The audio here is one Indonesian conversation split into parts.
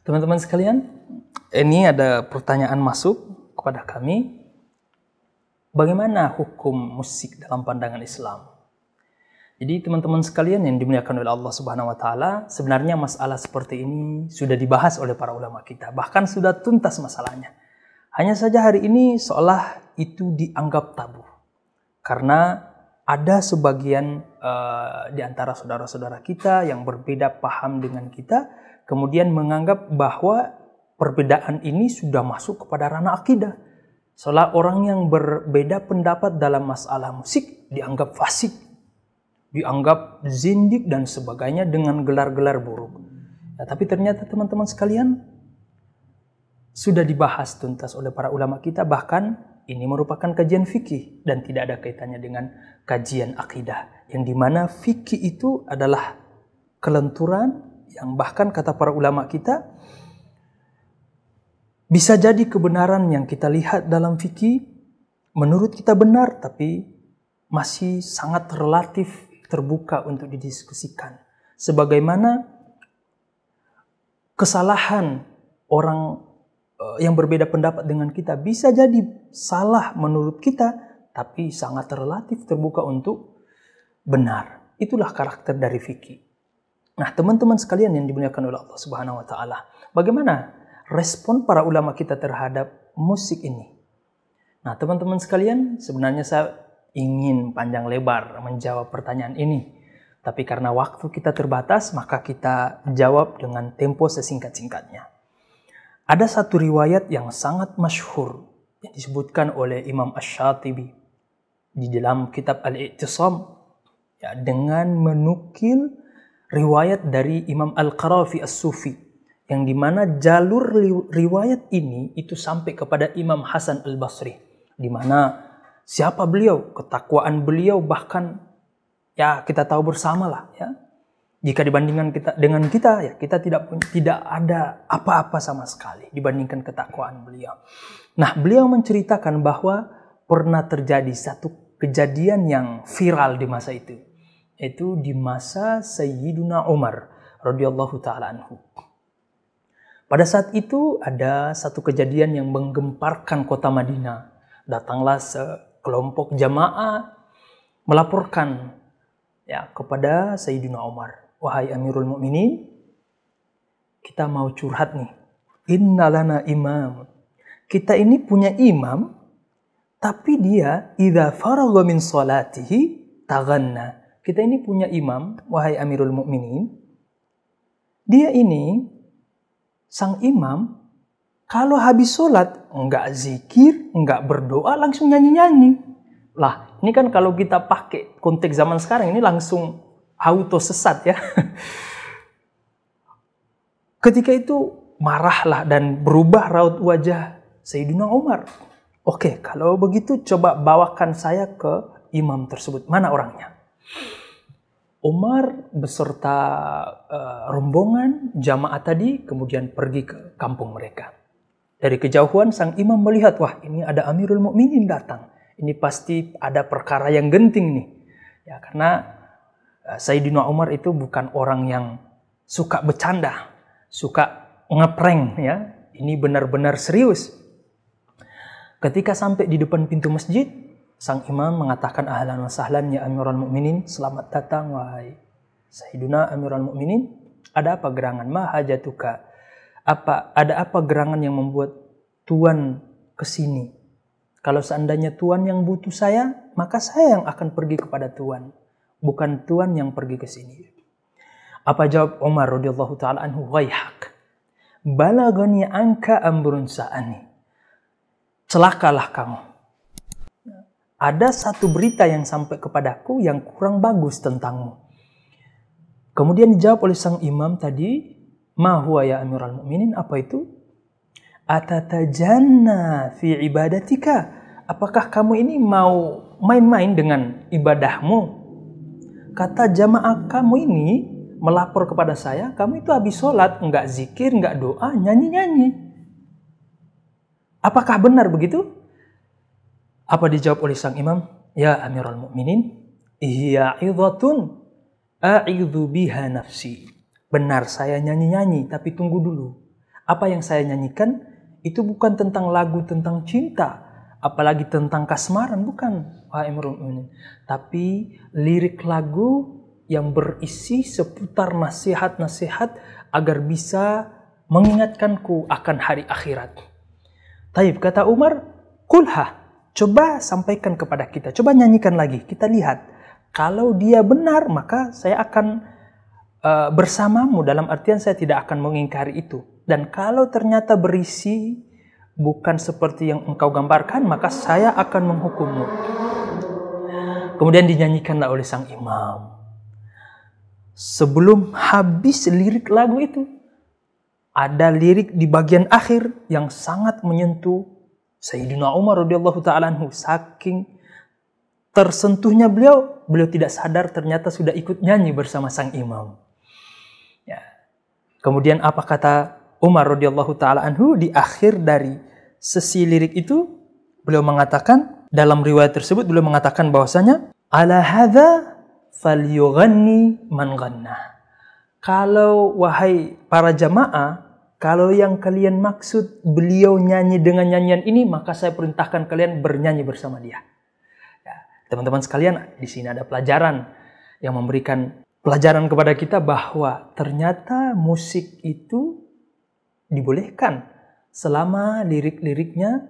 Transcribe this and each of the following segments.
Teman-teman sekalian, ini ada pertanyaan masuk kepada kami. Bagaimana hukum musik dalam pandangan Islam? Jadi teman-teman sekalian yang dimuliakan oleh Allah Subhanahu wa taala, sebenarnya masalah seperti ini sudah dibahas oleh para ulama kita, bahkan sudah tuntas masalahnya. Hanya saja hari ini seolah itu dianggap tabu. Karena ada sebagian uh, di antara saudara-saudara kita yang berbeda paham dengan kita, kemudian menganggap bahwa perbedaan ini sudah masuk kepada ranah akidah. Seolah orang yang berbeda pendapat dalam masalah musik dianggap fasik, dianggap zindik dan sebagainya dengan gelar-gelar buruk. Ya, tapi ternyata teman-teman sekalian sudah dibahas tuntas oleh para ulama kita bahkan ini merupakan kajian fikih dan tidak ada kaitannya dengan kajian akidah. Yang di mana fikih itu adalah kelenturan yang bahkan kata para ulama kita bisa jadi kebenaran yang kita lihat dalam fikih menurut kita benar tapi masih sangat relatif terbuka untuk didiskusikan. Sebagaimana kesalahan orang Eh, yang berbeda pendapat dengan kita bisa jadi salah menurut kita, tapi sangat relatif terbuka untuk benar. Itulah karakter dari fikih. Nah, teman-teman sekalian yang dimuliakan oleh Allah Subhanahu wa taala, bagaimana respon para ulama kita terhadap musik ini? Nah, teman-teman sekalian, sebenarnya saya ingin panjang lebar menjawab pertanyaan ini. Tapi karena waktu kita terbatas, maka kita jawab dengan tempo sesingkat-singkatnya. Ada satu riwayat yang sangat masyhur yang disebutkan oleh Imam Ash-Shatibi di dalam kitab Al-I'tisam ya, dengan menukil riwayat dari Imam Al-Qarafi As-Sufi yang di mana jalur riwayat ini itu sampai kepada Imam Hasan Al-Basri di mana siapa beliau, ketakwaan beliau bahkan ya kita tahu bersama lah ya jika dibandingkan kita dengan kita ya kita tidak punya tidak ada apa-apa sama sekali dibandingkan ketakwaan beliau. Nah, beliau menceritakan bahwa pernah terjadi satu kejadian yang viral di masa itu yaitu di masa Sayyiduna Umar radhiyallahu taala anhu. Pada saat itu ada satu kejadian yang menggemparkan kota Madinah. Datanglah sekelompok jamaah melaporkan ya kepada Sayyidina Umar wahai Amirul Mukminin, kita mau curhat nih. Innalana imam. Kita ini punya imam, tapi dia idza faragha min salatihi taghanna. Kita ini punya imam, wahai Amirul Mukminin. Dia ini sang imam kalau habis sholat enggak zikir, enggak berdoa, langsung nyanyi-nyanyi. Lah, ini kan kalau kita pakai konteks zaman sekarang ini langsung auto sesat ya. Ketika itu marahlah dan berubah raut wajah Sayyidina Umar. Oke, kalau begitu coba bawakan saya ke imam tersebut. Mana orangnya? Umar beserta uh, rombongan jamaah tadi kemudian pergi ke kampung mereka. Dari kejauhan sang imam melihat, wah ini ada Amirul Mukminin datang. Ini pasti ada perkara yang genting nih. Ya karena Eh, Sayyidina Umar itu bukan orang yang suka bercanda, suka ngeprank ya. Ini benar-benar serius. Ketika sampai di depan pintu masjid, sang imam mengatakan ahlan wa sahlan ya Amirul Mukminin, selamat datang wahai Sayyidina Amirul Mukminin. Ada apa gerangan? Ma hajatuka? Apa ada apa gerangan yang membuat tuan ke sini? Kalau seandainya tuan yang butuh saya, maka saya yang akan pergi kepada tuan bukan tuan yang pergi ke sini. Apa jawab Umar radhiyallahu taala anhu? Waihak. Balagani angka amrun sa'ani. Celakalah kamu. Ada satu berita yang sampai kepadaku yang kurang bagus tentangmu. Kemudian dijawab oleh sang imam tadi, Ma huwa ya amiral mu'minin, apa itu? Atatajanna fi ibadatika. Apakah kamu ini mau main-main dengan ibadahmu? kata jamaah kamu ini melapor kepada saya, kamu itu habis sholat, nggak zikir, nggak doa, nyanyi-nyanyi. Apakah benar begitu? Apa dijawab oleh sang imam? Ya Amirul Mukminin, iya idhatun A'idhu biha nafsi. Benar saya nyanyi-nyanyi, tapi tunggu dulu. Apa yang saya nyanyikan itu bukan tentang lagu tentang cinta, apalagi tentang kasmaran, bukan. Wahai Tapi lirik lagu yang berisi seputar nasihat-nasihat agar bisa mengingatkanku akan hari akhirat. Taib kata Umar, kulha, coba sampaikan kepada kita, coba nyanyikan lagi, kita lihat. Kalau dia benar, maka saya akan uh, bersamamu dalam artian saya tidak akan mengingkari itu. Dan kalau ternyata berisi bukan seperti yang engkau gambarkan, maka saya akan menghukummu. Kemudian dinyanyikanlah oleh sang imam. Sebelum habis lirik lagu itu, ada lirik di bagian akhir yang sangat menyentuh Sayyidina Umar radhiyallahu taala anhu saking tersentuhnya beliau beliau tidak sadar ternyata sudah ikut nyanyi bersama sang imam. Ya. kemudian apa kata Umar radhiyallahu taala anhu? Di akhir dari sesi lirik itu beliau mengatakan dalam riwayat tersebut beliau mengatakan bahwasanya ala hadza falyughanni man ghannah kalau wahai para jamaah, kalau yang kalian maksud beliau nyanyi dengan nyanyian ini, maka saya perintahkan kalian bernyanyi bersama dia. Ya, teman-teman sekalian, di sini ada pelajaran yang memberikan pelajaran kepada kita bahwa ternyata musik itu dibolehkan selama lirik-liriknya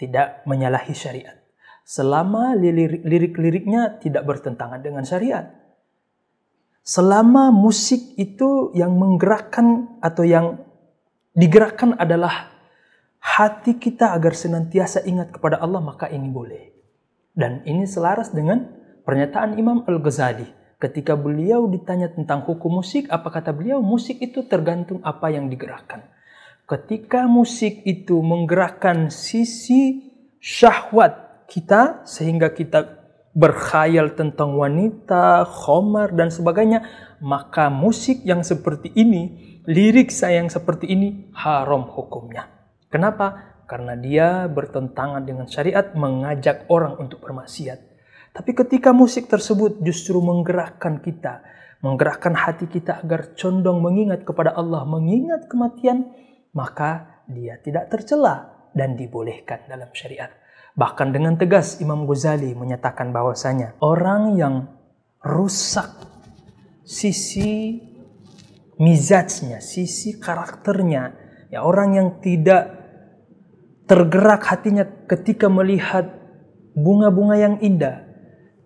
tidak menyalahi syariat. Selama lirik-liriknya tidak bertentangan dengan syariat selama musik itu yang menggerakkan atau yang digerakkan adalah hati kita agar senantiasa ingat kepada Allah maka ini boleh. Dan ini selaras dengan pernyataan Imam Al-Ghazali ketika beliau ditanya tentang hukum musik apa kata beliau musik itu tergantung apa yang digerakkan. Ketika musik itu menggerakkan sisi syahwat kita sehingga kita berkhayal tentang wanita, khomar, dan sebagainya, maka musik yang seperti ini, lirik saya yang seperti ini, haram hukumnya. Kenapa? Karena dia bertentangan dengan syariat mengajak orang untuk bermaksiat. Tapi ketika musik tersebut justru menggerakkan kita, menggerakkan hati kita agar condong mengingat kepada Allah, mengingat kematian, maka dia tidak tercela dan dibolehkan dalam syariat. Bahkan dengan tegas Imam Ghazali menyatakan bahwasanya orang yang rusak sisi mizajnya, sisi karakternya, ya orang yang tidak tergerak hatinya ketika melihat bunga-bunga yang indah,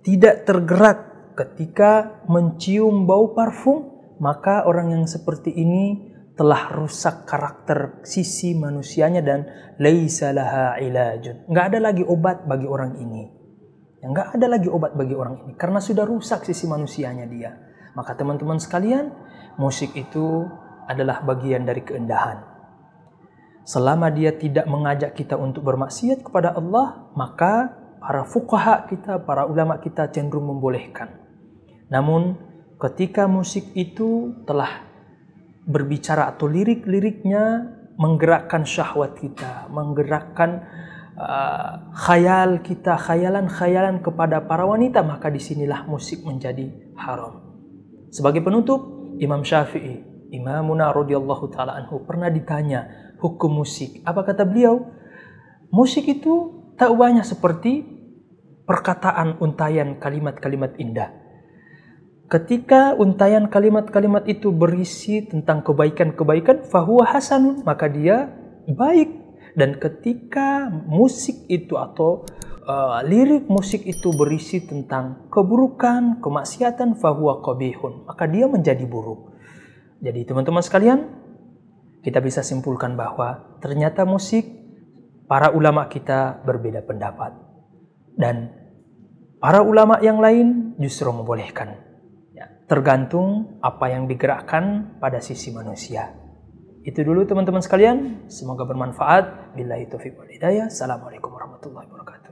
tidak tergerak ketika mencium bau parfum, maka orang yang seperti ini telah rusak karakter sisi manusianya dan laisa laha ilajun. Enggak ada lagi obat bagi orang ini. Enggak ada lagi obat bagi orang ini karena sudah rusak sisi manusianya dia. Maka teman-teman sekalian, musik itu adalah bagian dari keindahan. Selama dia tidak mengajak kita untuk bermaksiat kepada Allah, maka para fukaha kita, para ulama kita cenderung membolehkan. Namun ketika musik itu telah berbicara atau lirik-liriknya menggerakkan syahwat kita, menggerakkan uh, khayal kita, khayalan-khayalan kepada para wanita, maka di sinilah musik menjadi haram. Sebagai penutup, Imam Syafi'i, Imamuna radhiyallahu taala anhu pernah ditanya hukum musik. Apa kata beliau? Musik itu tak banyak seperti perkataan untayan kalimat-kalimat indah Ketika untayan kalimat-kalimat itu berisi tentang kebaikan-kebaikan, fahuwa hasanun, maka dia baik. Dan ketika musik itu atau uh, lirik musik itu berisi tentang keburukan, kemaksiatan, fahuwa qabihun, maka dia menjadi buruk. Jadi teman-teman sekalian, kita bisa simpulkan bahwa ternyata musik para ulama kita berbeda pendapat. Dan para ulama yang lain justru membolehkan tergantung apa yang digerakkan pada sisi manusia. Itu dulu teman-teman sekalian, semoga bermanfaat. Billahi taufiq wal hidayah. Assalamualaikum warahmatullahi wabarakatuh.